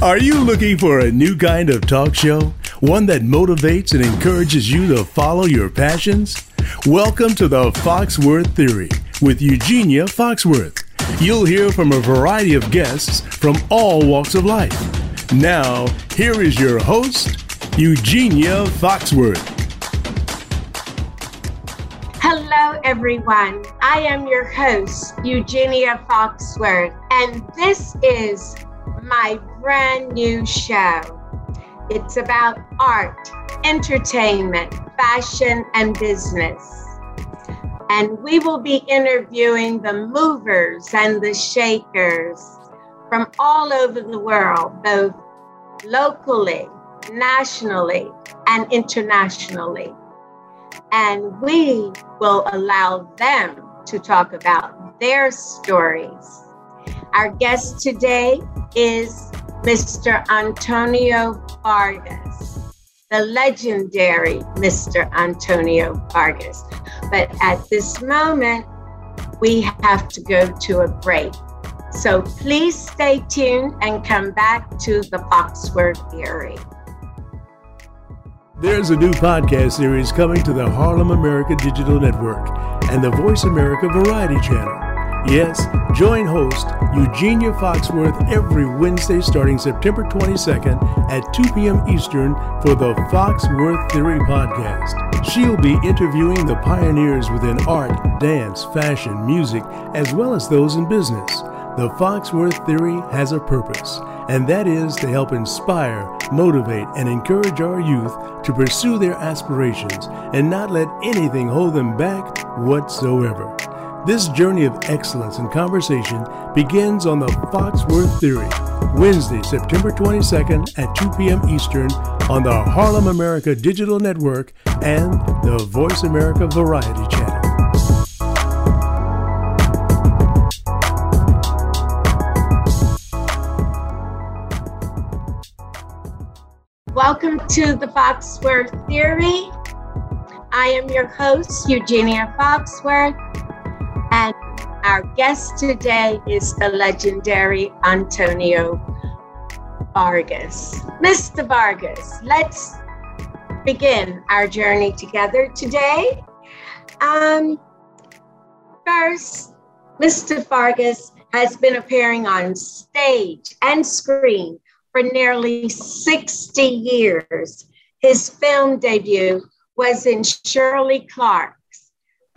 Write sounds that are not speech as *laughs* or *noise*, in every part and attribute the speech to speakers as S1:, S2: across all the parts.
S1: Are you looking for a new kind of talk show? One that motivates and encourages you to follow your passions? Welcome to the Foxworth Theory with Eugenia Foxworth. You'll hear from a variety of guests from all walks of life. Now, here is your host, Eugenia Foxworth.
S2: Hello, everyone. I am your host, Eugenia Foxworth, and this is my brand new show. It's about art, entertainment, fashion, and business. And we will be interviewing the movers and the shakers from all over the world, both locally, nationally, and internationally. And we will allow them to talk about their stories. Our guest today is Mr. Antonio Fargas, the legendary Mr. Antonio Fargas. But at this moment, we have to go to a break. So please stay tuned and come back to the Foxworth Theory.
S1: There's a new podcast series coming to the Harlem America Digital Network and the Voice America Variety Channel. Yes, join host Eugenia Foxworth every Wednesday starting September 22nd at 2 p.m. Eastern for the Foxworth Theory podcast. She'll be interviewing the pioneers within art, dance, fashion, music, as well as those in business. The Foxworth Theory has a purpose, and that is to help inspire, motivate, and encourage our youth to pursue their aspirations and not let anything hold them back whatsoever. This journey of excellence and conversation begins on the Foxworth Theory, Wednesday, September 22nd at 2 p.m. Eastern on the Harlem America Digital Network and the Voice America Variety Channel.
S2: Welcome to the Foxworth Theory. I am your host, Eugenia Foxworth, our guest today is the legendary Antonio Fargas. Mr. Fargas, let's begin our journey together today. Um, first, Mr. Fargas has been appearing on stage and screen for nearly 60 years. His film debut was in Shirley Clarke's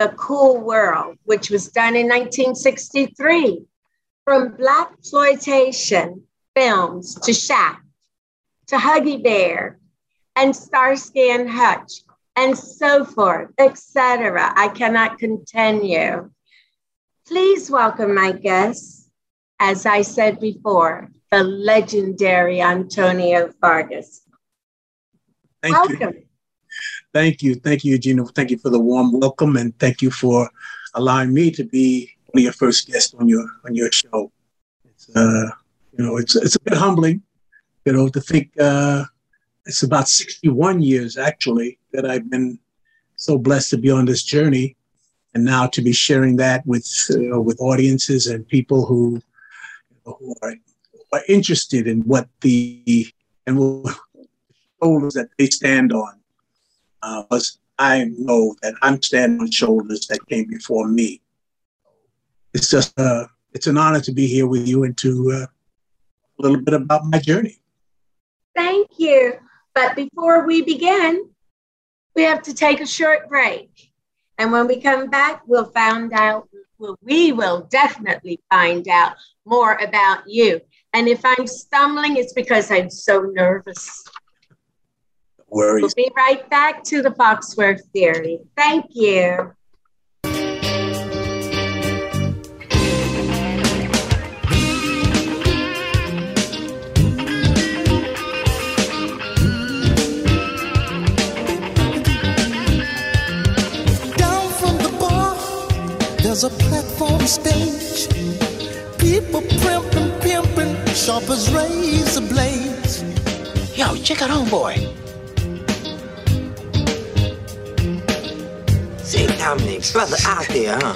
S2: The Cool World, which was done in 1963. From Black exploitation films to Shaft, to Huggy Bear, and Starsky and Hutch, and so forth, etc. I cannot continue. Please welcome my guests, as I said before, the legendary Antonio Fargas.
S3: Thank
S2: Welcome.
S3: you. Thank you. Thank you, Eugenia. Thank you for the warm welcome and thank you for allowing me to be one of your first guests on your on your show. It's uh you know it's it's a bit humbling, you know, to think uh it's about 61 years actually that I've been so blessed to be on this journey and now to be sharing that with uh, with audiences and people who who are are interested in what the and what shoulders that they stand on. Uh, because I know that I'm standing on shoulders that came before me. It's just uh, it's an honor to be here with you and to uh, a little bit about my journey.
S2: Thank you. But before we begin, we have to take a short break. And when we come back, we'll find out, well, we will definitely find out more about you. And if I'm stumbling, it's because I'm so nervous.
S3: Worries.
S2: We'll be right back to the Foxworth Theory. Thank you.
S4: Down from the bar, there's a platform stage. People primping, pimping, sharp as razor blades.
S5: Yo, check out homeboy. See, Dominic's brother out there, huh?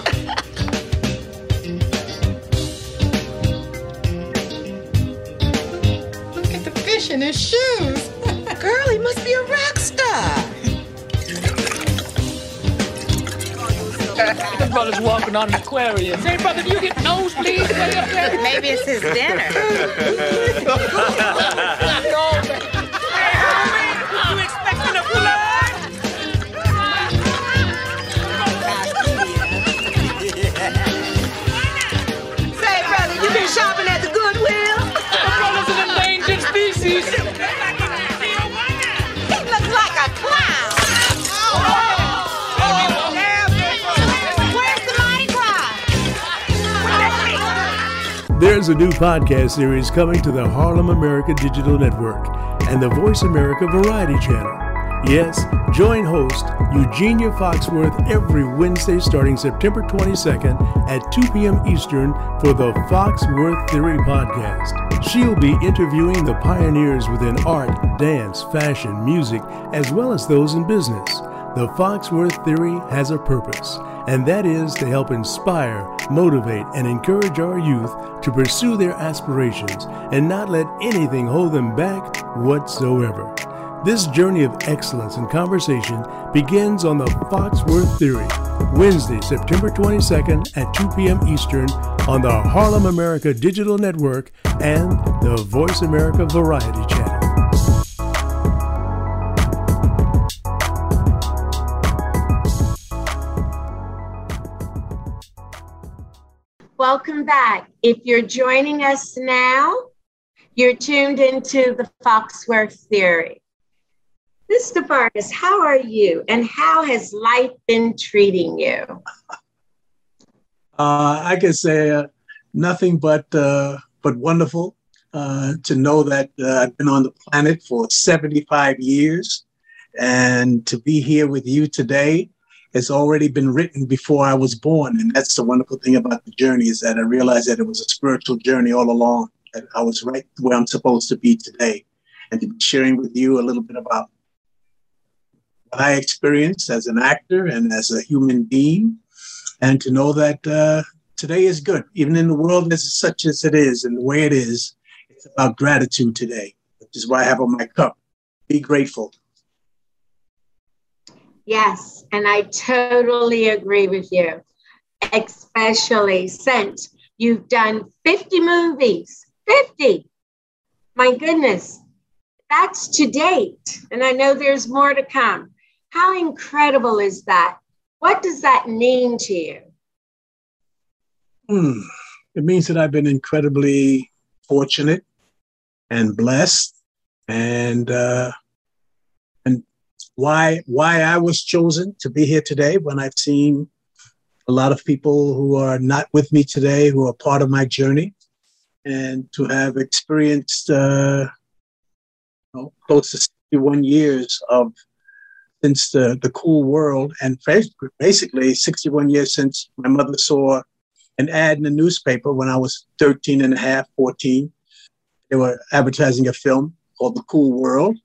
S6: Look at the fish in his shoes.
S7: Girl, he must be a rock star.
S8: the brother's walking on an aquarium. Say, brother, do you get nosebleeds way up there?
S7: Maybe it's his dinner. *laughs*
S1: There's a new podcast series coming to the Harlem America Digital Network and the Voice America Variety Channel. Yes, join host Eugenia Foxworth every Wednesday starting September 22nd at 2 p.m. Eastern for the Foxworth Theory podcast. She'll be interviewing the pioneers within art, dance, fashion, music, as well as those in business. The Foxworth Theory has a purpose, and that is to help inspire, motivate, and encourage our youth to pursue their aspirations and not let anything hold them back whatsoever. This journey of excellence and conversation begins on the Foxworth Theory, Wednesday, September 22nd at 2 p.m. Eastern on the Harlem America Digital Network and the Voice America Variety Channel.
S2: Welcome back. If you're joining us now, you're tuned into the Foxworth Theory. Mr. Fargas, how are you and how has life been treating you?
S3: Uh, I can say uh, nothing but uh, but wonderful uh, to know that uh, I've been on the planet for 75 years, and to be here with you today has already been written before I was born, and that's the wonderful thing about the journey is that I realized that it was a spiritual journey all along. That I was right where I'm supposed to be today, and to be sharing with you a little bit about what I experienced as an actor and as a human being, and to know that uh, today is good, even in the world as such as it is and the way it is. It's about gratitude today, which is why I have on my cup. Be grateful.
S2: Yes, and I totally agree with you, especially since you've done 50 movies. 50. My goodness, that's to date. And I know there's more to come. How incredible is that? What does that mean to you?
S3: Hmm. It means that I've been incredibly fortunate and blessed, and uh, why why I was chosen to be here today when I've seen a lot of people who are not with me today who are part of my journey, and to have experienced uh, you know, close to 61 years of since the, the cool world and basically 61 years since my mother saw an ad in the newspaper when I was 13 and a half, 14. They were advertising a film called The Cool World,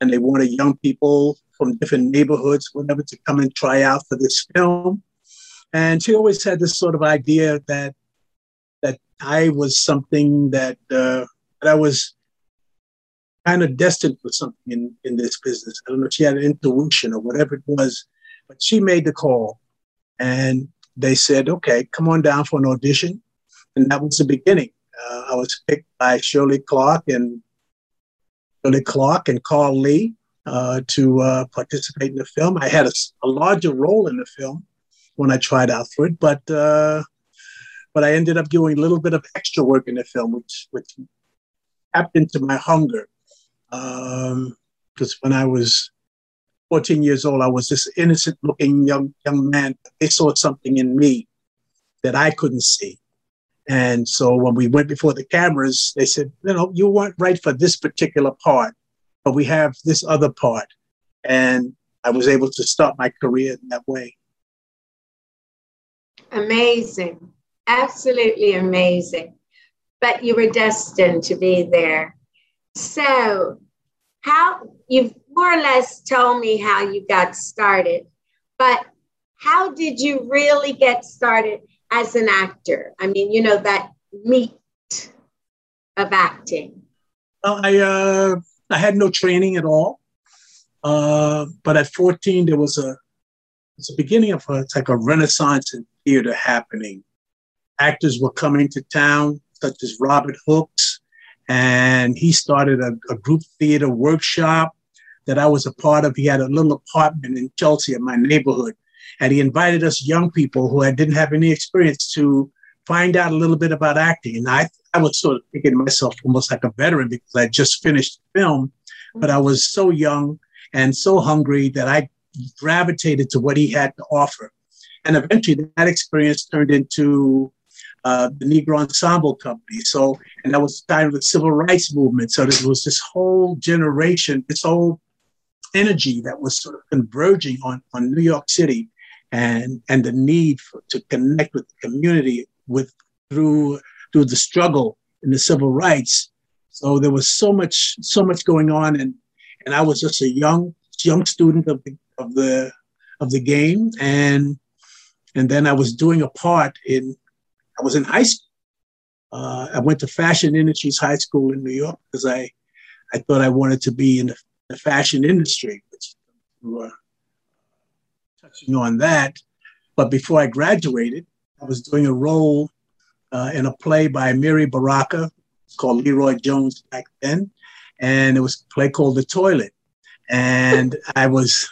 S3: and they wanted young people from different neighborhoods, whatever, to come and try out for this film. And she always had this sort of idea that that I was something that uh, that I was kind of destined for something in, in this business. I don't know if she had an intuition or whatever it was, but she made the call. And they said, okay, come on down for an audition. And that was the beginning. Uh, I was picked by Shirley Clarke and Shirley Clarke and Carl Lee to uh, participate in the film. I had a, a, larger role in the film when I tried out for it, but uh, but I ended up doing a little bit of extra work in the film, which which tapped into my hunger because um, when I was 14 years old, I was this innocent looking young young man. They saw something in me that I couldn't see. And so when we went before the cameras, they said, you know, you weren't right for this particular part, but we have this other part. And I was able to start my career in that way.
S2: Amazing. Absolutely amazing. But you were destined to be there. So, how you've more or less told me how you got started, but how did you really get started as an actor? I mean, you know, that meat of acting.
S3: Well, I, uh, I had no training at all. Uh, but at 14, there was a it's a beginning of a, it's like a renaissance in theater happening. Actors were coming to town, such as Robert Hooks, and he started a, a group theater workshop that I was a part of. He had a little apartment in Chelsea in my neighborhood, and he invited us young people who had, didn't have any experience to find out a little bit about acting. And I, I was sort of thinking myself almost like a veteran because I just finished the film, but I was so young and so hungry that I gravitated to what he had to offer. And eventually that experience turned into uh, the Negro Ensemble Company. So, and that was time of the civil rights movement. So there was this whole generation, this whole energy that was sort of converging on, on New York City and, and the need for, to connect with the community with through through the struggle in the civil rights. So there was so much so much going on, and and I was just a young young student of the of the of the game, and and then I was doing a part in I was in high school. Uh, I went to Fashion Industries High School in New York because I I thought I wanted to be in the, the fashion industry, which we were touching on that. But before I graduated, I was doing a role uh, in a play by Amiri Baraka called LeRoi Jones back then, and it was a play called The Toilet. And I was,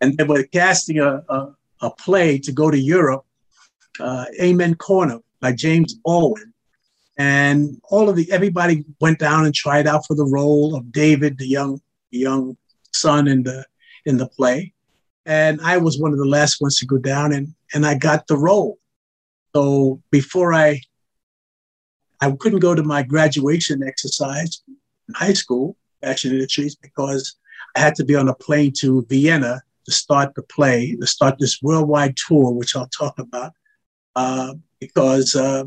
S3: and they were casting a, a, a play to go to Europe, uh, Amen Corner by James Baldwin. And all of the everybody went down and tried out for the role of David, the young young son in the in the play. And I was one of the last ones to go down, and and I got the role. So before I, I couldn't go to my graduation exercise in high school, fashion industries, because I had to be on a plane to Vienna to start the play, to start this worldwide tour, which I'll talk about, uh, because uh,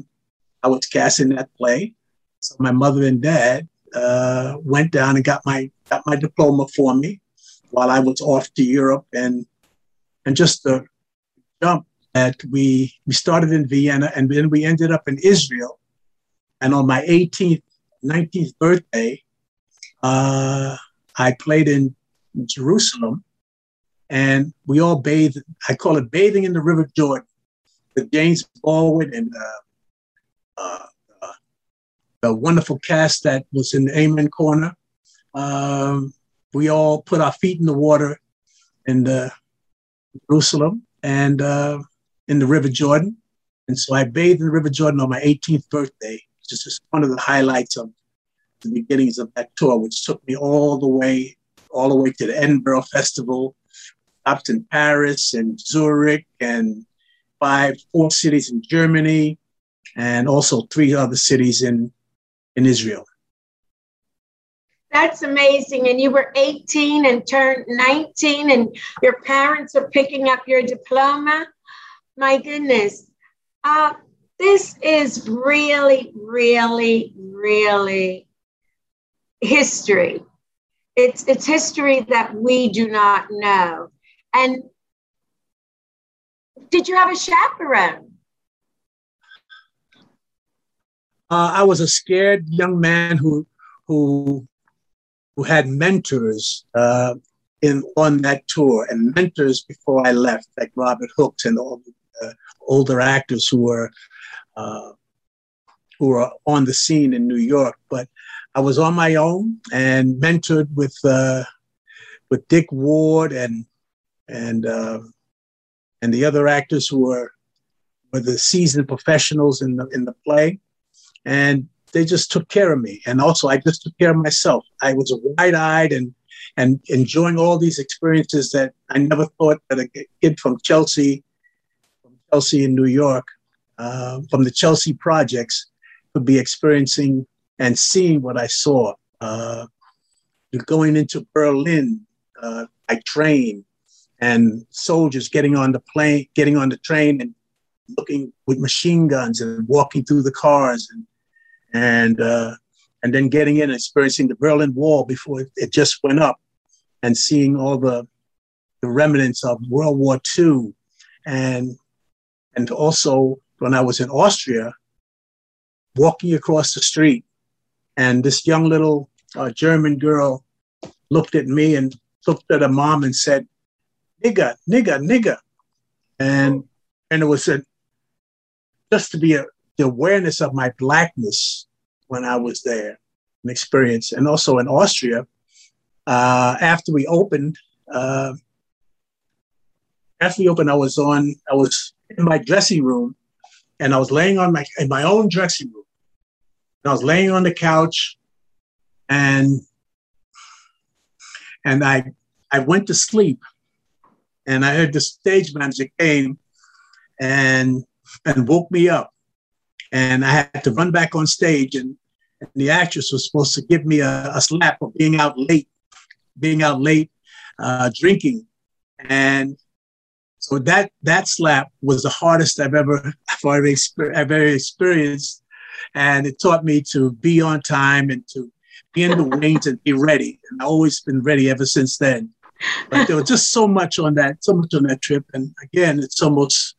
S3: I was cast in that play. So my mother and dad uh, went down and got my got my diploma for me while I was off to Europe, and and just the jump that we we started in Vienna and then we ended up in Israel. And on my 18th, 19th birthday, uh, I played in Jerusalem, and we all bathed. I call it bathing in the River Jordan with James Baldwin and uh, uh, uh the wonderful cast that was in the Amen Corner. Um, we all put our feet in the water in Jerusalem, and uh, in the River Jordan. And so I bathed in the River Jordan on my 18th birthday, which is just one of the highlights of the beginnings of that tour, which took me all the way, all the way to the Edinburgh Festival, stopped in Paris and Zurich and five, four cities in Germany, and also three other cities in, in Israel.
S2: That's amazing. And you were 18 and turned 19, and your parents are picking up your diploma my goodness. Uh, this is really, really, really history. It's, it's history that we do not know. And did you have a chaperone?
S3: Uh, I was a scared young man who who who had mentors uh, in on that tour and mentors before I left, like Robert Hooks and all the older actors who were uh, who were on the scene in New York. But I was on my own and mentored with uh, with Dick Ward and and uh, and the other actors who were were the seasoned professionals in the in the play, and they just took care of me. And also, I just took care of myself. I was wide eyed and and enjoying all these experiences that I never thought that a kid from Chelsea Chelsea in New York, uh, from the Chelsea projects, could be experiencing and seeing what I saw. Uh, going into Berlin uh, by train, and soldiers getting on the plane, getting on the train, and looking with machine guns and walking through the cars, and and uh, and then getting in and experiencing the Berlin Wall before it, just went up, and seeing all the the remnants of World War II, and and also, when I was in Austria, walking across the street, and this young little uh, German girl looked at me and looked at her mom and said, nigga, nigga, nigga. And and it was a, just to be a, the awareness of my blackness when I was there, an experience. And also in Austria, uh, after we opened, uh, after we opened, I was on, I was in my dressing room and I was laying on my, in my own dressing room. And I was laying on the couch and, and I, I went to sleep and I heard the stage manager came and, and woke me up. And I had to run back on stage and, and the actress was supposed to give me a, a slap for being out late, being out late, uh, drinking. And so that that slap was the hardest I've ever I've ever, experienced, and it taught me to be on time and to be in the wings and be ready. And I've always been ready ever since then. But there was just so much on that, so much on that trip. And again, it's almost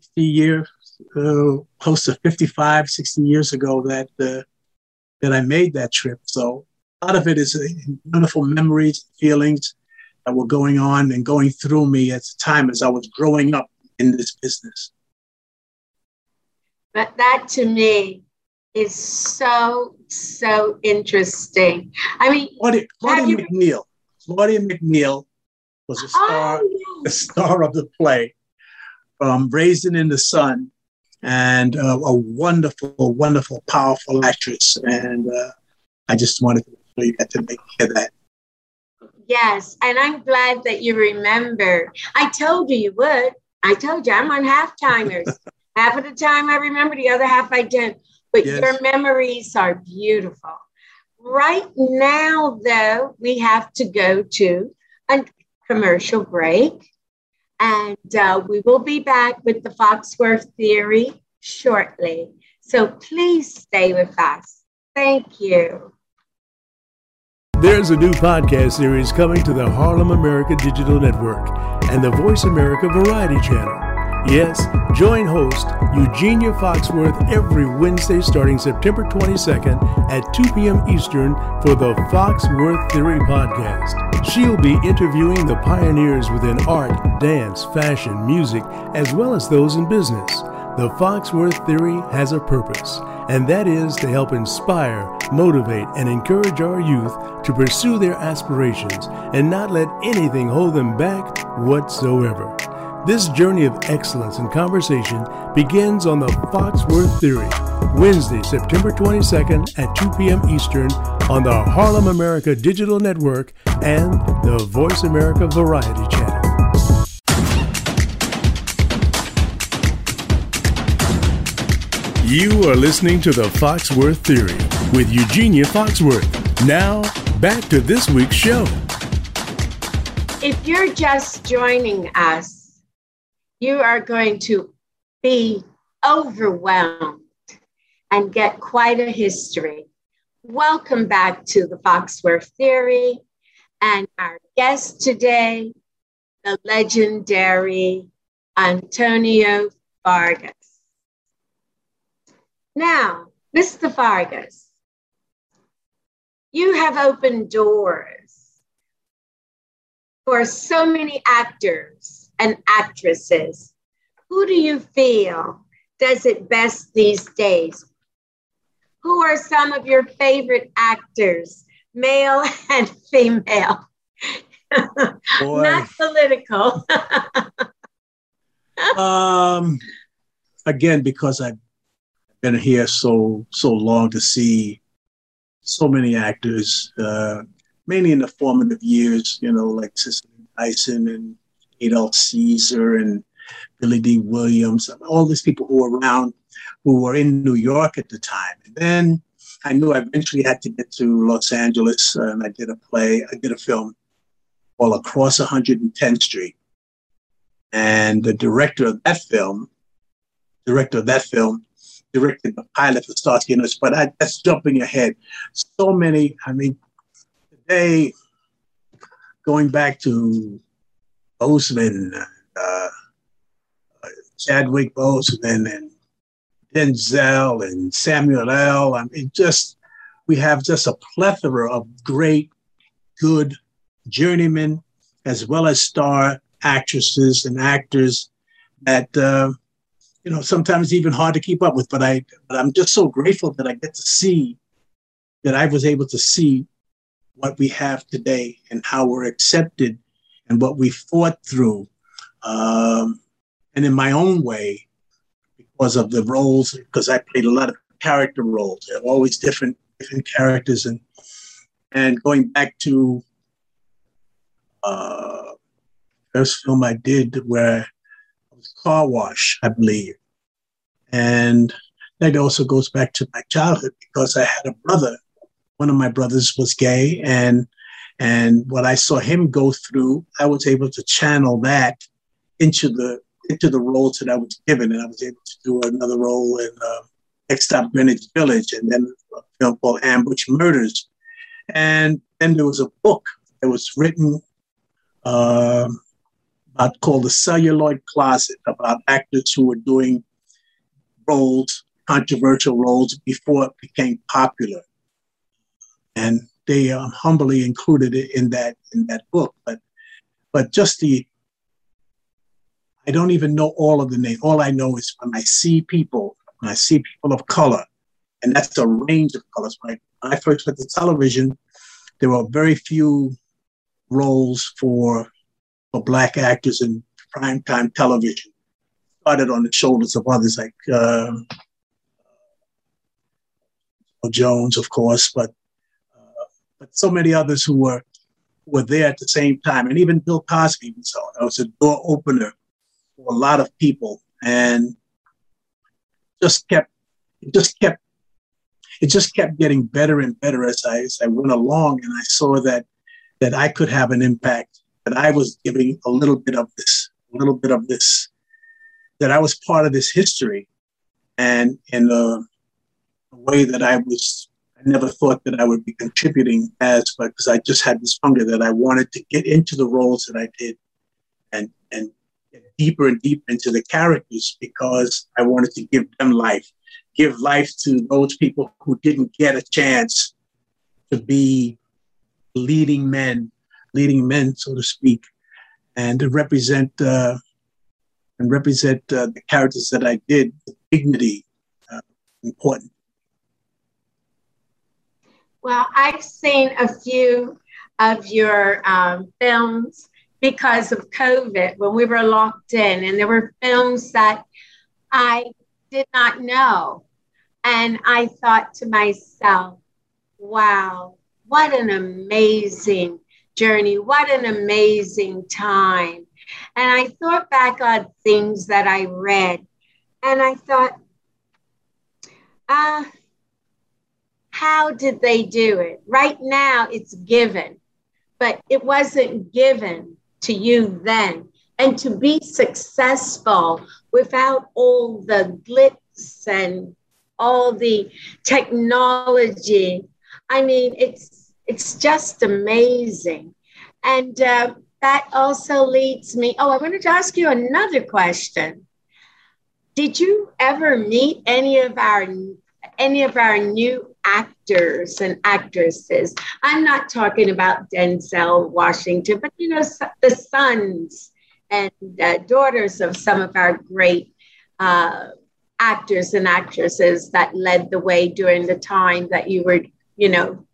S3: 60 years, uh, close to 55, 60 years ago that uh, that I made that trip. So a lot of it is uh, wonderful memories, feelings, that were going on and going through me at the time as I was growing up in this business.
S2: But that to me is so, so interesting. I mean,
S3: Claudia, Claudia you... McNeil. Claudia McNeil was a star, oh, the star of the play from Raisin in the Sun, and uh, a wonderful, wonderful, powerful actress. And uh, I just wanted to show you that to make hear that.
S2: Yes, and I'm glad that you remember. I told you you would. I told you I'm on half timers. *laughs* half of the time I remember, the other half I don't. But yes. your memories are beautiful. Right now, though, we have to go to a commercial break. And uh, we will be back with the Foxworth Theory shortly. So please stay with us. Thank you.
S1: There's a new podcast series coming to the Harlem America Digital Network and the Voice America Variety Channel. Yes, join host Eugenia Foxworth every Wednesday starting September 22nd at 2 p.m. Eastern for the Foxworth Theory podcast. She'll be interviewing the pioneers within art, dance, fashion, music, as well as those in business. The Foxworth Theory has a purpose, and that is to help inspire, motivate, and encourage our youth to pursue their aspirations and not let anything hold them back whatsoever. This journey of excellence and conversation begins on the Foxworth Theory, Wednesday, September 22nd at 2 p.m. Eastern on the Harlem America Digital Network and the Voice America Variety Channel. You are listening to the Foxworth Theory with Eugenia Foxworth. Now, back to this week's show.
S2: If you're just joining us, you are going to be overwhelmed and get quite a history. Welcome back to the Foxworth Theory and our guest today, the legendary Antonio Fargas. Now, Mr. Fargas, you have opened doors for so many actors and actresses. Who do you feel does it best these days? Who are some of your favorite actors, male *laughs* and female? Not political. *laughs*
S3: um, again, because I been here so so long to see so many actors, uh, mainly in the formative years, you know, like Cicely Tyson and Adolph Caesar and Billy Dee Williams, all these people who were around, who were in New York at the time. And then I knew I eventually had to get to Los Angeles, uh, and I did a play, I did a film called Across 110th Street. And the director of that film, director of that film, directed the pilot for Starsky and but I, that's jumping ahead. So many, I mean, today, going back to Boseman, uh, Chadwick Boseman, and Denzel, and Samuel L. I mean, just, we have just a plethora of great good journeymen as well as star actresses and actors that uh, you know sometimes even hard to keep up with. But I, but I'm just so grateful that I get to see that I was able to see what we have today and how we're accepted and what we fought through. Um, and in my own way, because of the roles, because I played a lot of character roles, always different different characters, and and going back to uh, first film I did where it was Car Wash, I believe, and that also goes back to my childhood because I had a brother. One of my brothers was gay, and and what I saw him go through, I was able to channel that into the into the roles that I was given, and I was able to do another role in uh, Next Stop Greenwich Village, and then a film called Ambush Murders, and then there was a book that was written uh, about called The Celluloid Closet about actors who were doing roles, controversial roles before it became popular, and they um, humbly included it in that in that book, but but just the I don't even know all of the names. All I know is when I see people, when I see people of color, and that's a range of colors. When I, first went to television, there were very few roles for for black actors in primetime television. On the shoulders of others like uh, Jones, of course, but uh, but so many others who were were there at the same time, and even Bill Cosby was, was a door opener for a lot of people and just kept it just kept it just kept getting better and better as I as I went along and I saw that that I could have an impact that I was giving a little bit of this a little bit of this that I was part of this history and in a, a way that I was I never thought that I would be contributing as but because I just had this hunger that I wanted to get into the roles that I did and and get deeper and deeper into the characters because I wanted to give them life, give life to those people who didn't get a chance to be leading men, leading men, so to speak, and to represent uh, and represent uh, the characters that I did with dignity, uh, important.
S2: Well, I've seen a few of your um, films because of COVID when we were locked in, and there were films that I did not know. And I thought to myself, wow, what an amazing journey, what an amazing time. And I thought back on things that I read, and I thought, uh, how did they do it? Right now, it's given, but it wasn't given to you then and to be successful without all the glitz and all the technology i mean it's it's just amazing and uh, that also leads me oh i wanted to ask you another question did you ever meet any of our any of our new actors and actresses. I'm not talking about Denzel Washington, but you know, the sons and uh, daughters of some of our great uh, actors and actresses that led the way during the time that you were, you know,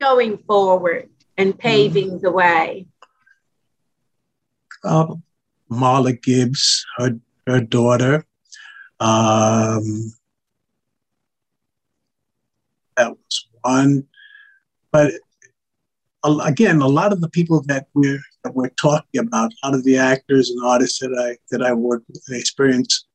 S2: going forward and paving mm-hmm. the way.
S3: Uh, Marla Gibbs, her, her daughter. Um, that was one. But again, a lot of the people that we're that we're talking about, a lot of the actors and artists that I that I work with and experienced,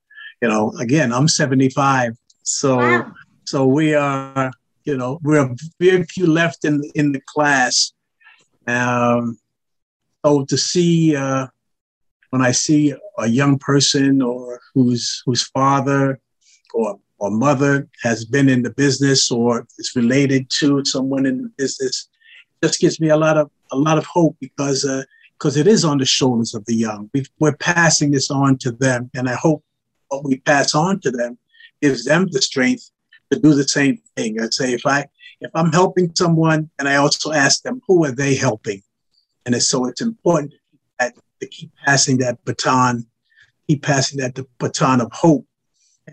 S3: you know, again, I'm 75, so wow. so we are, you know, we're very few left in in the class. Um, so to see uh, when I see a young person or whose whose father or or mother has been in the business or is related to someone in the business just gives me a lot of a lot of hope because because uh, it is on the shoulders of the young. we are passing this on to them, and I hope what we pass on to them gives them the strength to do the same thing. I'd say if I if I'm helping someone, and I also ask them who are they helping, and so it's important to keep, that, to keep passing that baton, keep passing that the baton of hope.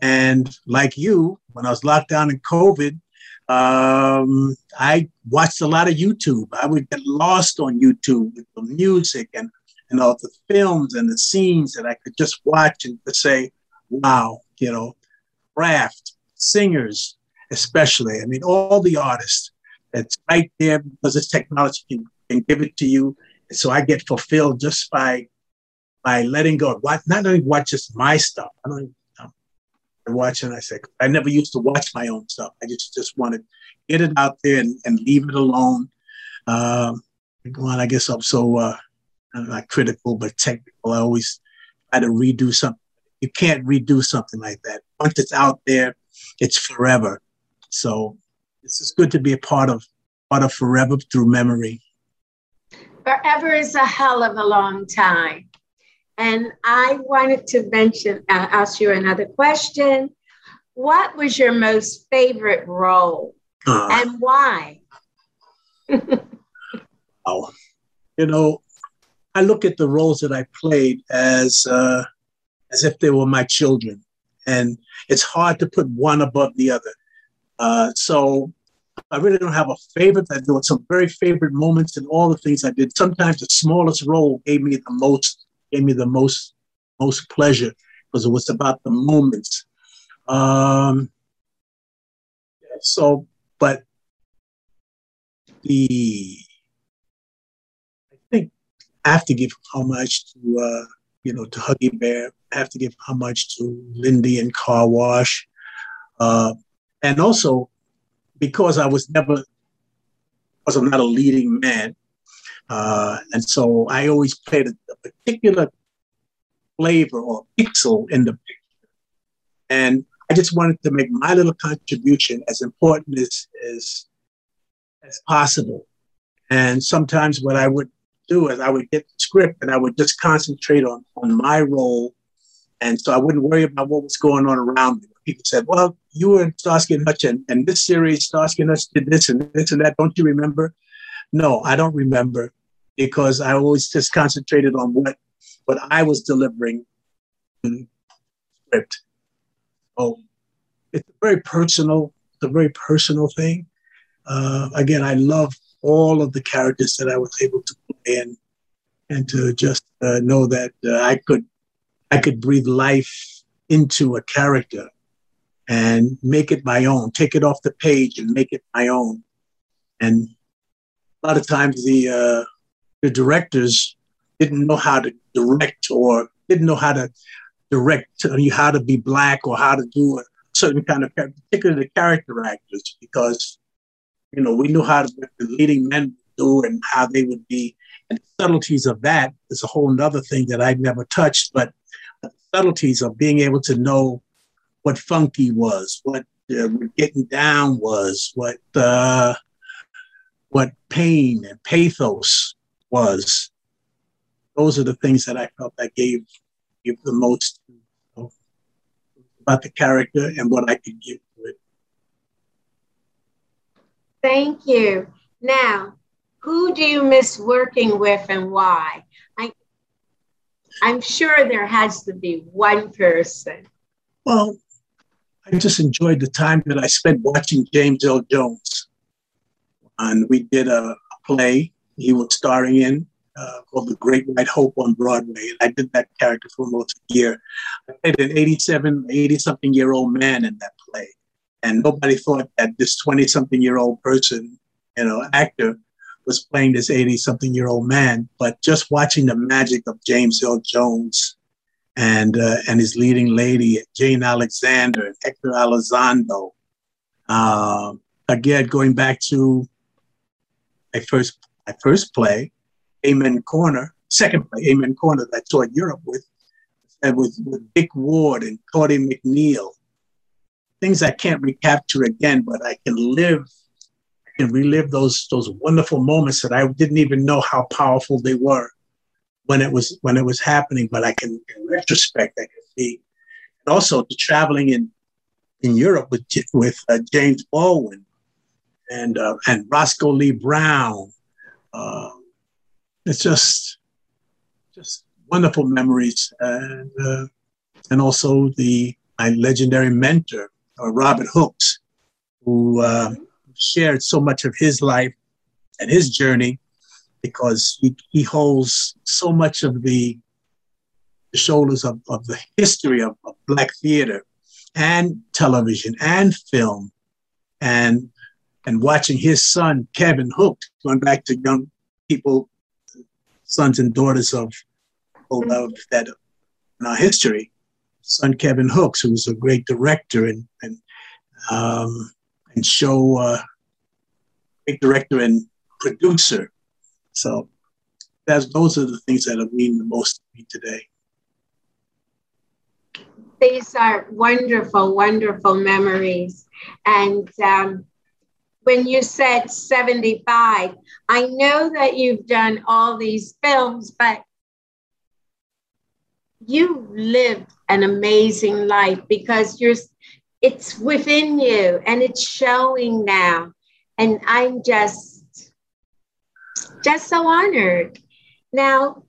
S3: And like you, when I was locked down in COVID, um, I watched a lot of YouTube. I would get lost on YouTube with the music and and all the films and the scenes that I could just watch and to say, wow, you know, craft, singers, especially. I mean, all the artists. It's right there because this technology can, can give it to you. So I get fulfilled just by by letting go. Watch, not only watch just my stuff. I don't know. I watch and I say, I never used to watch my own stuff. I just just wanted get it out there and, and leave it alone. Um, well, I guess I'm so uh, I'm not critical, but technical. I always try to redo something. You can't redo something like that. Once it's out there, it's forever. So this is good to be a part of part of forever through memory.
S2: Forever is a hell of a long time. And I wanted to mention, uh, ask you another question. What was your most favorite role uh, and why? *laughs*
S3: oh, you know, I look at the roles that I played as uh, as if they were my children, and it's hard to put one above the other. Uh, so I really don't have a favorite. I do some very favorite moments in all the things I did. Sometimes the smallest role gave me the most, gave me the most, most pleasure because it was about the moments. Um, so, but the I think I have to give homage to uh, you know to Huggy Bear. I have to give homage to Lindy and Car Wash. Uh, and also because I was never, because I'm not a leading man, uh, and so I always played a, a, particular flavor or pixel in the picture, and I just wanted to make my little contribution as important as as, as possible. And sometimes what I would do is I would get the script and I would just concentrate on on my role, and so I wouldn't worry about what was going on around me. People said, well, you were in Starsky and Hutch, and, and this series, Starsky and Hutch did this and this and that. Don't you remember? No, I don't remember because I always just concentrated on what what I was delivering in script. Oh, it's a very personal, it's a very personal thing. Uh, again, I love all of the characters that I was able to play and and to just uh, know that uh, I could I could breathe life into a character and make it my own, take it off the page and make it my own. And a lot of times the uh, the directors didn't know how to direct or didn't know how to direct you how to be black or how to do a certain kind of particularly the character actors because you know we knew how to, the leading men do and how they would be and the subtleties of that is a whole other thing that I've never touched but the subtleties of being able to know what funky was, what, uh, getting down was, what uh, what pain and pathos was. Those are the things that I felt I gave gave the most about the character and what I could give to it.
S2: Thank you. Now, who do you miss working with and why? I, I'm sure there has to be one person.
S3: Well, I just enjoyed the time that I spent watching James Earl Jones. And we did a play he was starring in uh, called The Great White Hope on Broadway. And I did that character for almost a year. I played an 87, 80 something year old man in that play. And nobody thought that this 20 something year old person, you know, actor was playing this 80 something year old man. But just watching the magic of James Earl Jones and uh, and his leading lady Jane Alexander and Hector Elizondo. Uh, again, going back to my first my first play, Amen Corner, second play, Amen Corner that I toured Europe with, and with, with Dick Ward and Claudia McNeil. Things I can't recapture again, but I can live can relive those those wonderful moments that I didn't even know how powerful they were when it was when it was happening, but I can in retrospect I can see. And also the traveling in in Europe with with uh, James Baldwin and uh, and Roscoe Lee Browne. Uh, it's just just wonderful memories, and uh, and also the my legendary mentor, uh, Robert Hooks, who uh, shared so much of his life and his journey because he, he holds so much of the, the shoulders of, of the history of, of Black theater and television and film and and watching his son Kevin Hooks going back to young people, sons and daughters of, old of that in our history. Son Kevin Hooks, who was a great director and and um, and show uh, great director and producer. So that's those are the things that have mean the most to me today.
S2: These are wonderful, wonderful memories. And um, when you said 75, I know that you've done all these films, but you lived an amazing life because you're it's within you and it's showing now and i'm just just so honored. Now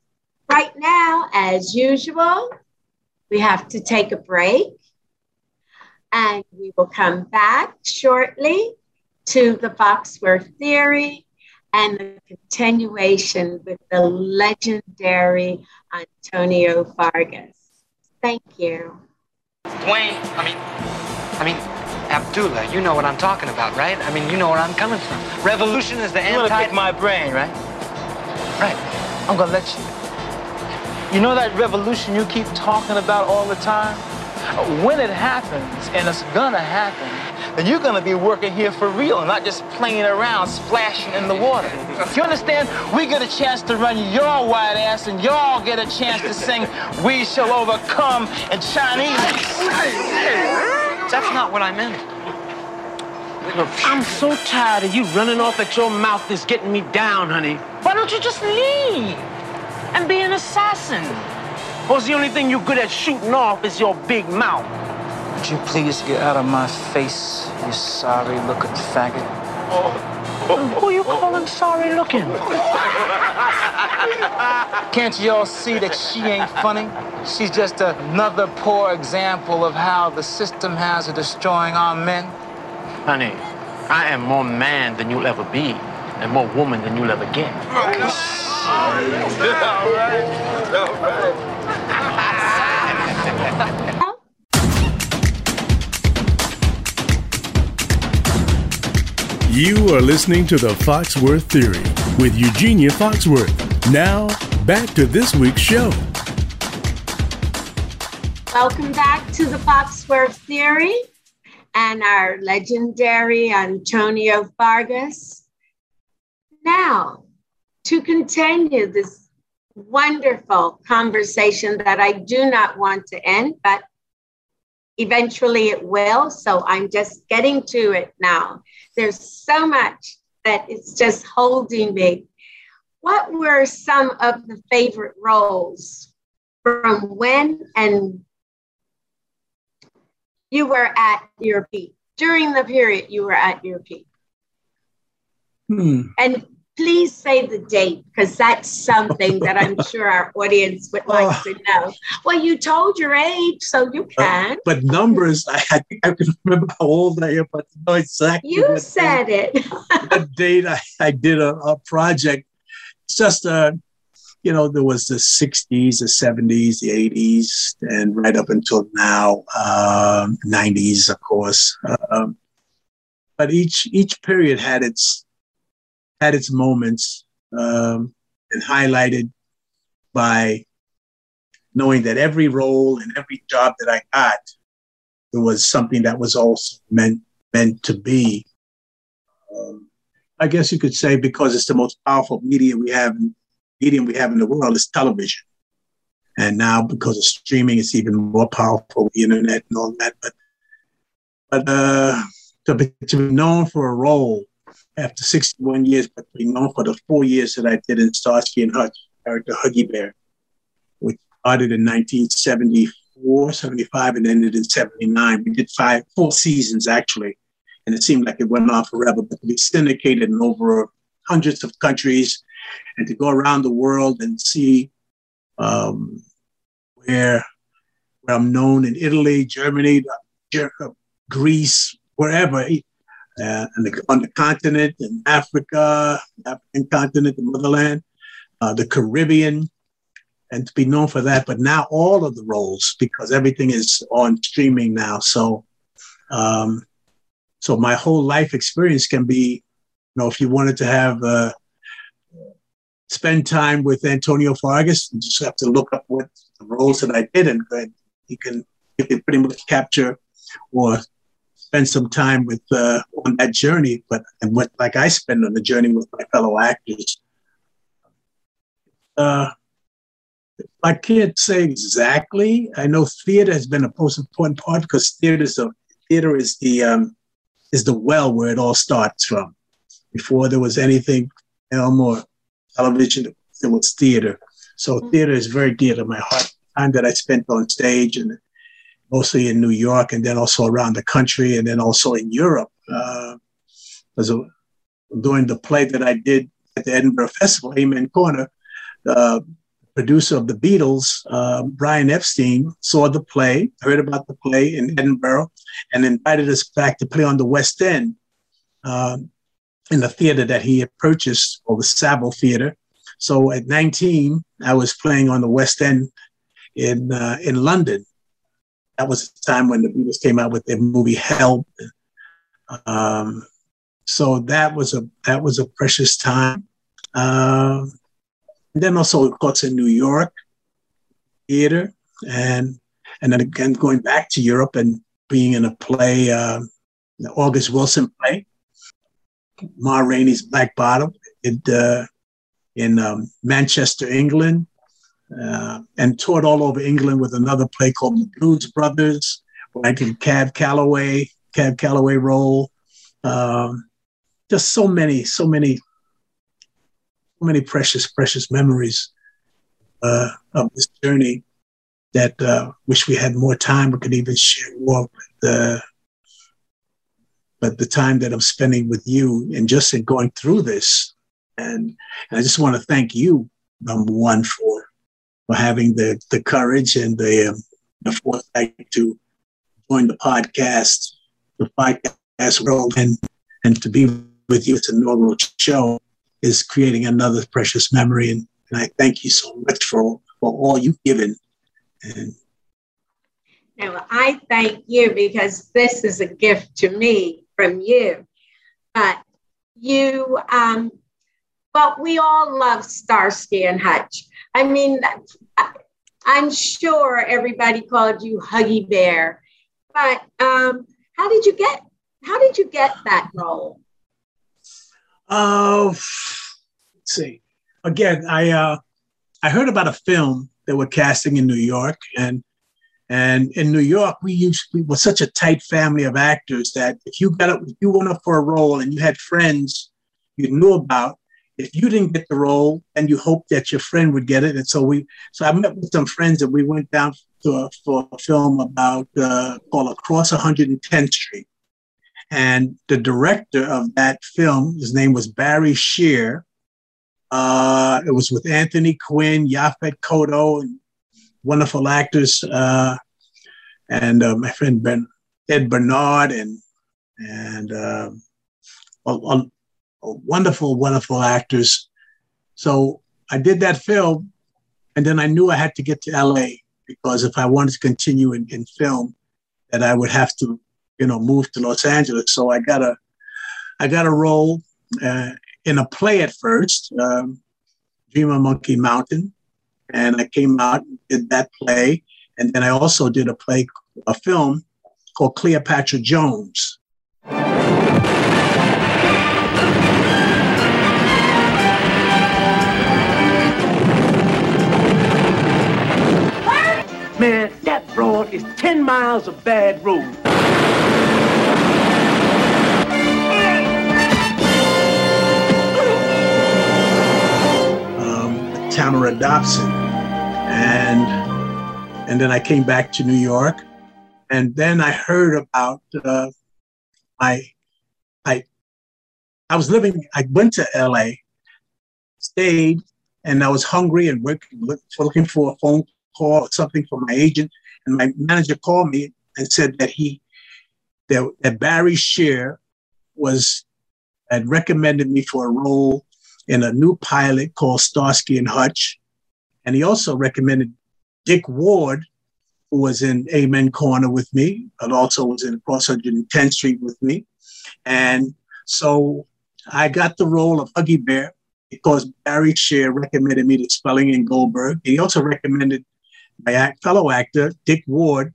S2: right now as usual we have to take a break and we will come back shortly to the foxworth theory and the continuation with the legendary antonio fargas thank you.
S5: Dwayne, I mean, I mean, Abdullah, you know what I'm talking about, right? I mean, you know where I'm coming from. Revolution is the
S6: You wanna
S5: anti.
S6: pick my brain, right?
S5: Right.
S6: I'm gonna let you. You know that revolution you keep talking about all the time? When it happens, and it's gonna happen, then you're gonna be working here for real, and not just playing around, splashing in the water. You understand? We get a chance to run your white ass, and y'all get a chance to sing "We Shall Overcome" in Chinese.
S5: That's not what I meant.
S9: Look, I'm so tired of you running off at your mouth is getting me down, honey. Why don't you just leave and be an assassin? Or is the only thing you're good at shooting off is your big mouth?
S6: Would you please get out of my face, you sorry looking faggot? Oh.
S9: Who are you calling sorry looking?
S6: Can't you all see that she ain't funny? She's just another poor example of how the system has her destroying our men.
S9: Honey, I am more man than you'll ever be, and more woman than you'll ever get.
S1: You are listening to the Foxworth Theory with Eugenia Foxworth. Now, back to this week's show.
S2: Welcome back to the Foxworth Theory and our legendary Antonio Fargas. Now, to continue this wonderful conversation that I do not want to end, but eventually it will. So I'm just getting to it now. There's so much that it's just holding me. What were some of the favorite roles from when and you were at your peak during the period you were at your peak?
S3: Hmm.
S2: And please say the date because that's something that I'm *laughs* sure our audience would like
S3: Oh.
S2: to know. Well, you told your age, so you can.
S3: But numbers, I, I think I can remember how old I am, but know exactly
S2: You said it.
S3: date, *laughs* what date I, I did a, a project. It's just uh, you know, there was the 60s, the 70s, the 80s, and right up until now, um, 90s, of course. Um, but each each period had its had its moments um, and highlighted by knowing that every role and every job that I got, there was something that was also meant meant to be. Um, I guess you could say because it's the most powerful media we have, medium we have in the world is television, and now because of streaming, it's even more powerful, the internet and all that. But but uh, to be, to be known for a role after 61 years, but be known for the four years that I did in Starsky and Hutch, character Huggy Bear, which started in 1974, 75, and ended in 79. We did five, four seasons actually, and it seemed like it went on forever, but to be syndicated in over hundreds of countries and to go around the world and see um, where, where I'm known in Italy, Germany, Greece, wherever, uh, the, on the continent, in Africa, African continent, the motherland, uh, the Caribbean, and to be known for that. But now all of the roles, because everything is on streaming now. So, um, so my whole life experience can be, you know, if you wanted to have uh, spend time with Antonio Fargas, you just have to look up what the roles that I did, and you can you can pretty much capture or spend some time with uh, on that journey. But and what like I spend on the journey with my fellow actors. Uh, I can't say exactly. I know theater has been a most important part because theater is a theater is the um, is the well where it all starts from. Before there was anything film or television, there was theater. So mm-hmm. theater is very dear to my heart. Time that I spent on stage and mostly in New York, and then also around the country, and then also in Europe. Uh, as a, during the play that I did at the Edinburgh Festival, Amen Corner. Uh, producer of the Beatles, uh, Brian Epstein, saw the play, heard about the play in Edinburgh, and invited us back to play on the West End uh, in the theater that he had purchased, or the Saville Theater. So at 19, I was playing on the West End in uh, in London. That was the time when the Beatles came out with their movie Help. Um, so that was a that was a precious time. And then also, of course, in New York, theater, and and then again going back to Europe and being in a play, uh, the August Wilson play, Ma Rainey's Black Bottom, uh, in um, Manchester, England, uh, and toured all over England with another play called The Blues Brothers, where I did Cab Calloway, Cab Calloway role. Um, just so many, so many so many precious, precious memories uh, of this journey that uh, wish we had more time. We could even share more. But, uh, but the time that I'm spending with you and just in going through this, and, and I just want to thank you, number one, for for having the the courage and the, um, the foresight to join the podcast, the podcast world, and and to be with you. It's an inaugural show is creating another precious memory. And, and I thank you so much for, for all you've given. And
S2: now, I thank you because this is a gift to me from you. But you, um, but we all love Starsky and Hutch. I mean, I'm sure everybody called you Huggy Bear, but um, how did you get? How did you get that role?
S3: Uh, let's see. Again, I uh, I heard about a film that we're casting in New York, and and in New York, we used we were such a tight family of actors that if you got up, if you went up for a role and you had friends you knew about, if you didn't get the role, and you hoped that your friend would get it. And so we, so I met with some friends and we went down to a, for a film about uh, called Across 110th Street. And the director of that film, his name was Barry Shear. Uh, it was with Anthony Quinn, Yaphet Kotto, and wonderful actors, uh, and uh, my friend Ben Ed Bernard, and and uh, a, a wonderful, wonderful actors. So I did that film, and then I knew I had to get to LA because if I wanted to continue in, in film, that I would have to you know, move to Los Angeles. So I got a, I got a role uh, in a play at first, um, Dream Monkey Mountain, and I came out and did that play, and then I also did a play, a film called Cleopatra Jones.
S9: Man, that road is 10 miles of bad road.
S3: Um, Tamara Dobson. And and then I came back to New York, and then I heard about uh, my I I was living. I went to L.A., stayed, and I was hungry and working, looking for a phone call something from my agent, and my manager called me and said that he that, that Barry Shear was had recommended me for a role in a new pilot called Starsky and Hutch. And he also recommended Dick Ward, who was in Amen Corner with me, but also was in Cross 110th Street with me. And so I got the role of Huggy Bear because Barry Shear recommended me to Spelling and Goldberg. He also recommended my fellow actor, Dick Ward,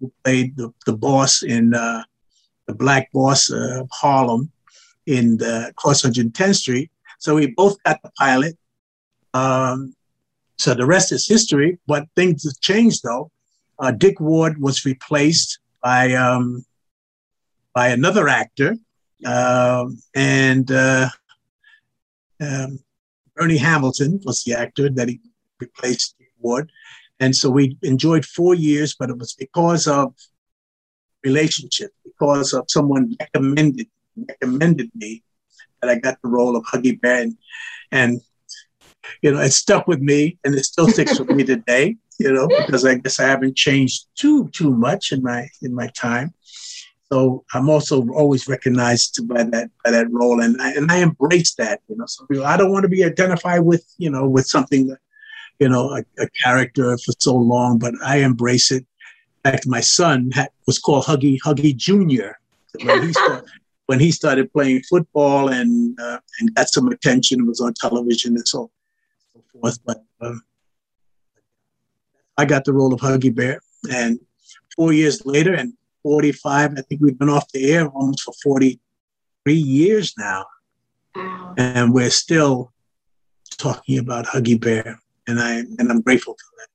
S3: who played the, the boss in uh, the Black Boss of Harlem in the Cross 110th Street. So we both got the pilot. Um, so the rest is history, but things have changed though. Uh, Dick Ward was replaced by um, by another actor, uh, and uh, um, Bernie Hamilton was the actor that he replaced Dick Ward. And so we enjoyed four years, but it was because of relationship, because of someone recommended recommended me that I got the role of Huggy Bear. And, and you know, it stuck with me and it still sticks with me today, you know, because I guess I haven't changed too too much in my in my time. So I'm also always recognized by that by that role, and I, and I embrace that. You know, so I don't want to be identified with you know with something that you know a, a character for so long, but I embrace it. In fact, my son had, was called Huggy Huggy Junior when he *laughs* started, when he started playing football and uh, and got some attention, was on television and so, so forth. But um, I got the role of Huggy Bear, and four years later, and 45, I think we've been off the air almost for 43 years now, wow. and we're still talking about Huggy Bear, and I and I'm grateful for that.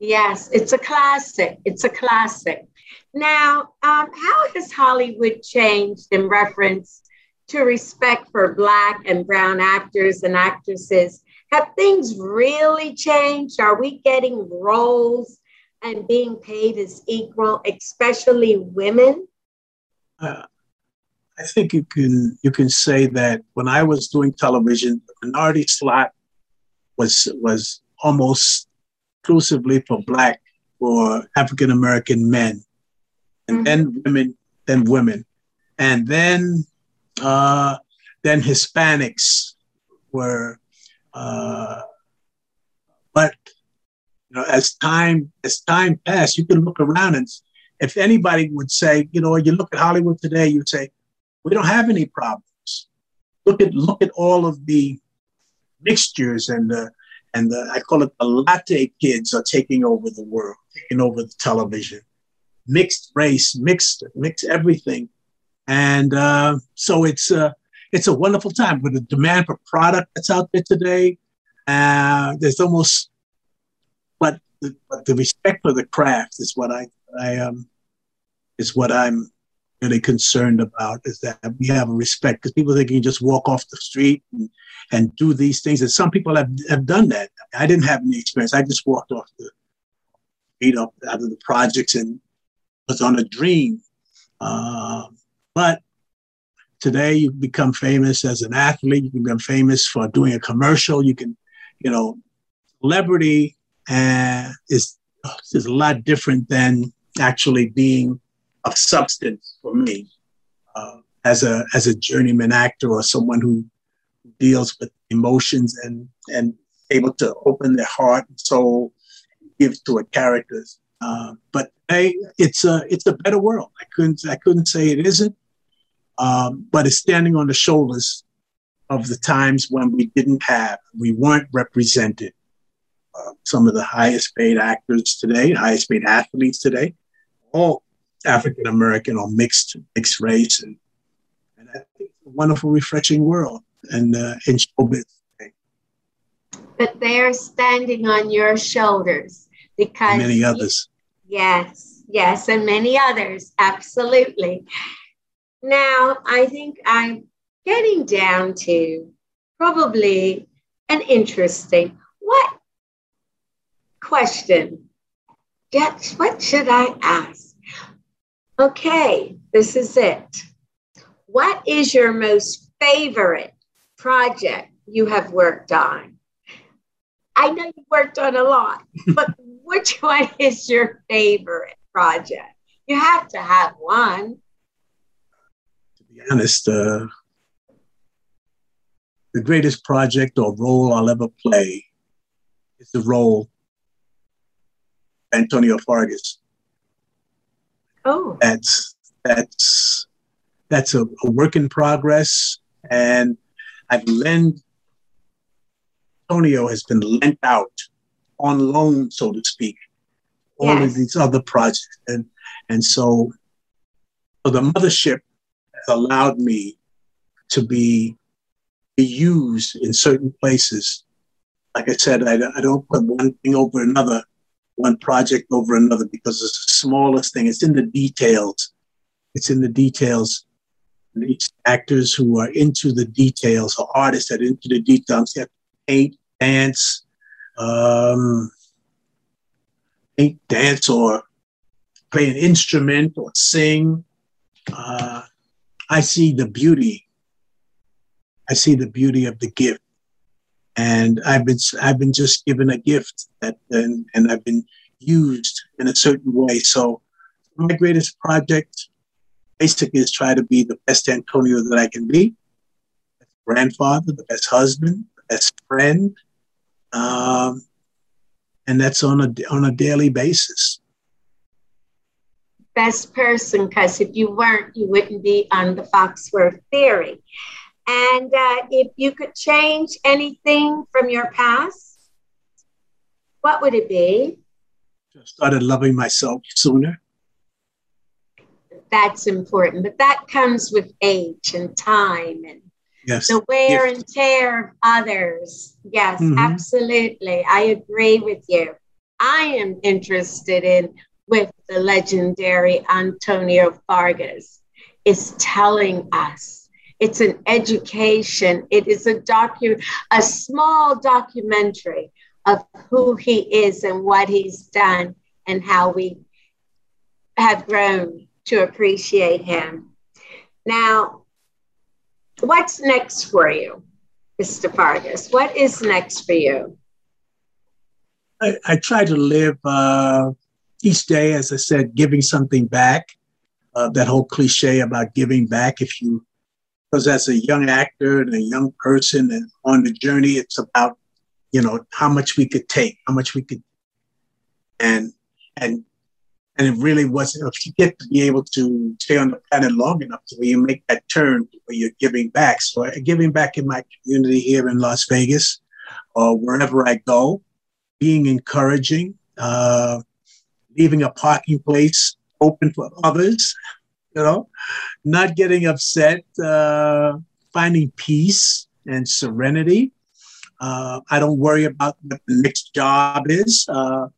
S2: Yes, it's a classic. It's a classic. Now, um, how has Hollywood changed in reference to respect for Black and Brown actors and actresses? Have things really changed? Are we getting roles and being paid as equal, especially women?
S3: Uh, I think you can you can say that when I was doing television, the minority slot was was almost exclusively for Black or African American men and mm-hmm. then women, then women, and then uh, then Hispanics were. Uh, but you know, as time as time passed, you can look around and if anybody would say, you know, you look at Hollywood today, you'd say, we don't have any problems. Look at look at all of the mixtures and the and the I call it the latte kids are taking over the world, taking over the television mixed race, mixed mixed everything, and uh, so it's a it's a wonderful time. With the demand for product that's out there today, uh, there's almost but the, but the respect for the craft is what I I um is what I'm really concerned about is that we have a respect because people think you can just walk off the street and, and do these things and some people have, have done that i didn't have any experience i just walked off the street up out of the projects and was on a dream. Uh, but today you become famous as an athlete. You can become famous for doing a commercial. You can, you know, celebrity is is a lot different than actually being of substance for me uh, as a as a journeyman actor or someone who deals with emotions and and able to open their heart and soul, give to a characters. Uh, but hey, it's a it's a better world. I couldn't I couldn't say it isn't, um, but it's standing on the shoulders of the times when we didn't have, we weren't represented. Uh, some of the highest paid actors today, highest paid athletes today, all African American or mixed mixed race, and and I think it's a wonderful, refreshing world and uh, in showbiz.
S2: But they're standing on your shoulders because
S3: many others.
S2: Yes, yes, and many others, absolutely. Now, I think I'm getting down to probably an interesting what question Yes, what should I ask? Okay, this is it. What is your most favorite project you have worked on? I know you worked on a lot, *laughs* but which one is your favorite project? You have to have one.
S3: To be honest, uh, the greatest project or role I'll ever play is the role Antonio Fargas.
S2: Oh,
S3: that's that's that's a, a work in progress, and I've lent Antonio has been lent out on loan, so to speak, all yes. of these other projects, and and so, so the mothership has allowed me to be, be used in certain places. Like I said, I, I don't put one thing over another one project over another because it's the smallest thing. It's in the details. It's in the details. And each actors who are into the details, or artists that are into the details, have paint, dance, um, paint, dance, or play an instrument or sing. Uh, I see the beauty. I see the beauty of the gift and I've been I've been just given a gift that and, and I've been used in a certain way. So my greatest project basically is try to be the best Antonio that I can be, grandfather, the best husband, the best friend, um, and that's on a on a daily basis.
S2: Best person, because if you weren't, you wouldn't be on the Foxworth theory. And uh, if you could change anything from your past, what would it be?
S3: Just started loving myself sooner.
S2: That's important, but that comes with age and time and
S3: yes.
S2: the wear and tear of others. Yes, mm-hmm. absolutely. I agree with you. I am interested in with the legendary Antonio Fargas is telling us it's an education. It is a docu, a small documentary of who he is and what he's done and how we have grown to appreciate him. Now, what's next for you, Mr. Fargas? What is next for you?
S3: I, I try to live uh, each day, as I said, giving something back. Uh, that whole cliche about giving back. If you because as a young actor and a young person and on the journey, it's about, you know, how much we could take, how much we could, and and and it really wasn't. If you get to be able to stay on the planet long enough to where you make that turn where you're giving back. So uh, giving back in my community here in Las Vegas, or wherever I go, being encouraging, uh, leaving a parking place open for others you know, not getting upset, uh, finding peace and serenity. Uh, I don't worry about what the next job is. Uh,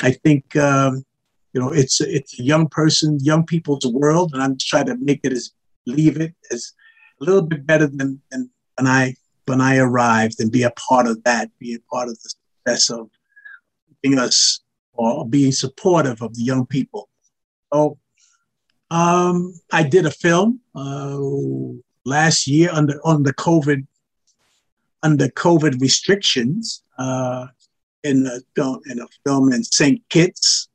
S3: I think um, you know it's it's a young person, young people's world, and I'm trying to make it as leave it as a little bit better than, than when I when I arrived, and be a part of that, be a part of the success of being us or being supportive of the young people. So um, I did a film uh, last year under on the COVID under COVID restrictions uh, in a film in a film in St. Kitts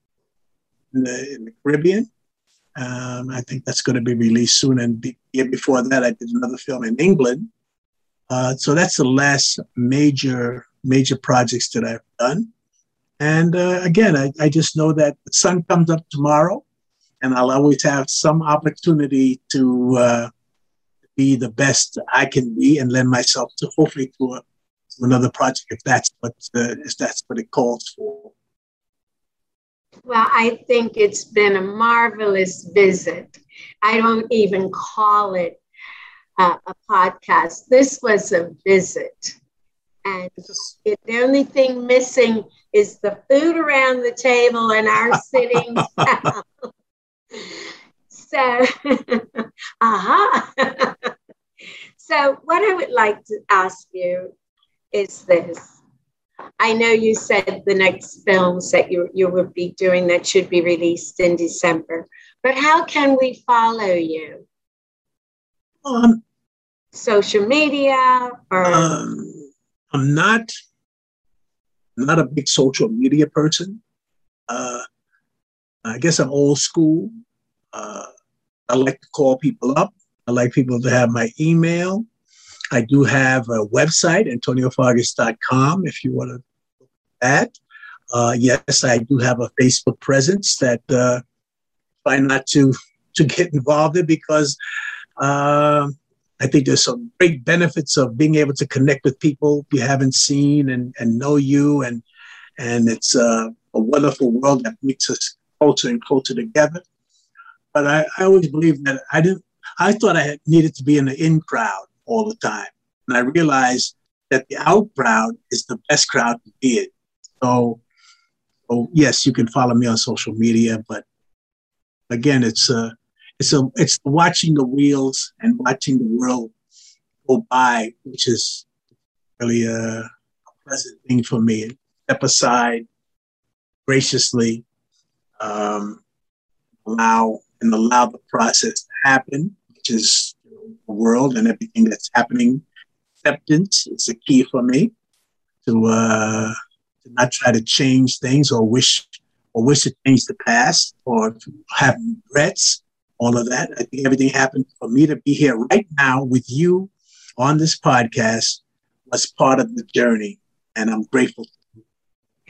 S3: in the, in the Caribbean. Um, I think that's going to be released soon. And the year before that, I did another film in England. Uh, so that's the last major major projects that I've done. And uh, again, I, I just know that the sun comes up tomorrow and I'll always have some opportunity to uh, be the best I can be and lend myself to hopefully to, a, to another project if that's what uh, if that's what it calls for.
S2: Well, I think it's been a marvelous visit. I don't even call it uh, a podcast. This was a visit. And it, the only thing missing is the food around the table and our sitting *laughs* down so, aha. *laughs* Uh-huh. *laughs* so, what I would like to ask you is this I know you said the next films that you, you will be doing that should be released in December, but how can we follow you?
S3: Um,
S2: Social media or?
S3: Um, I'm not, not a big social media person. Uh, I guess I'm old school. Uh, I like to call people up. I like people to have my email. I do have a website, antoniofargas.com, if you want to look at that. Uh, yes, I do have a Facebook presence that uh, try not to to get involved in because uh, I think there's some great benefits of being able to connect with people you haven't seen and, and know you, and and it's uh, a wonderful world that makes us closer and closer together. But I, I always believe that I didn't. I thought I needed to be in the in crowd all the time. And I realized that the out crowd is the best crowd to be in. So, oh yes, you can follow me on social media, but again, it's a, it's a, it's watching the wheels and watching the world go by, which is really a, a pleasant thing for me. Step aside graciously, um, allow and allow the process to happen, which is the world and everything that's happening. Acceptance is the key for me to, uh, to not try to change things or wish or wish to change the past or to have regrets. All of that. I think everything happened for me to be here right now with you on this podcast was part of the journey, and I'm grateful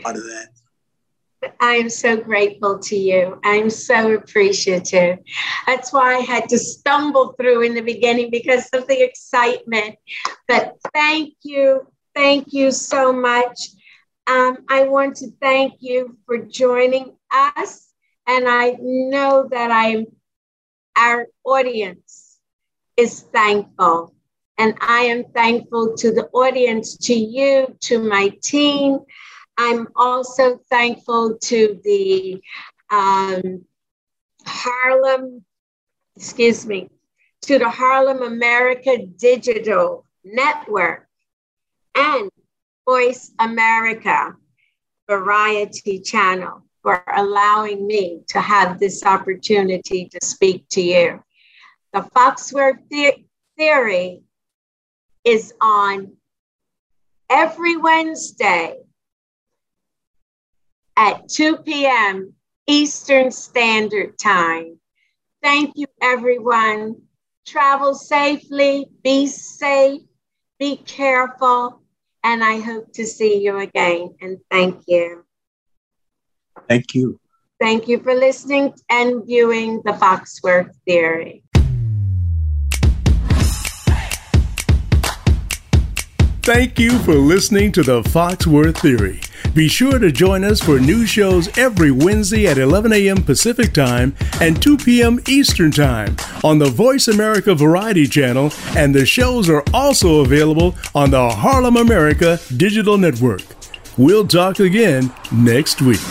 S3: part of that.
S2: I am so grateful to you. I'm so appreciative. That's why I had to stumble through in the beginning because of the excitement. But thank you. Thank you so much. Um, I want to thank you for joining us. And I know that I our audience is thankful. And I am thankful to the audience, to you, to my team, I'm also thankful to the um, Harlem, excuse me, to the Harlem America Digital Network and Voice America Variety Channel for allowing me to have this opportunity to speak to you. The Foxworth the- Theory is on every Wednesday at 2 p.m. Eastern Standard Time. Thank you, everyone. Travel safely, be safe, be careful, and I hope to see you again. And thank you.
S3: Thank you.
S2: Thank you for listening and viewing the Foxworth Theory.
S1: Thank you for listening to the Foxworth Theory. Be sure to join us for new shows every Wednesday at 11 a.m. Pacific Time and 2 p.m. Eastern Time on the Voice America Variety Channel, and the shows are also available on the Harlem America Digital Network. We'll talk again next week.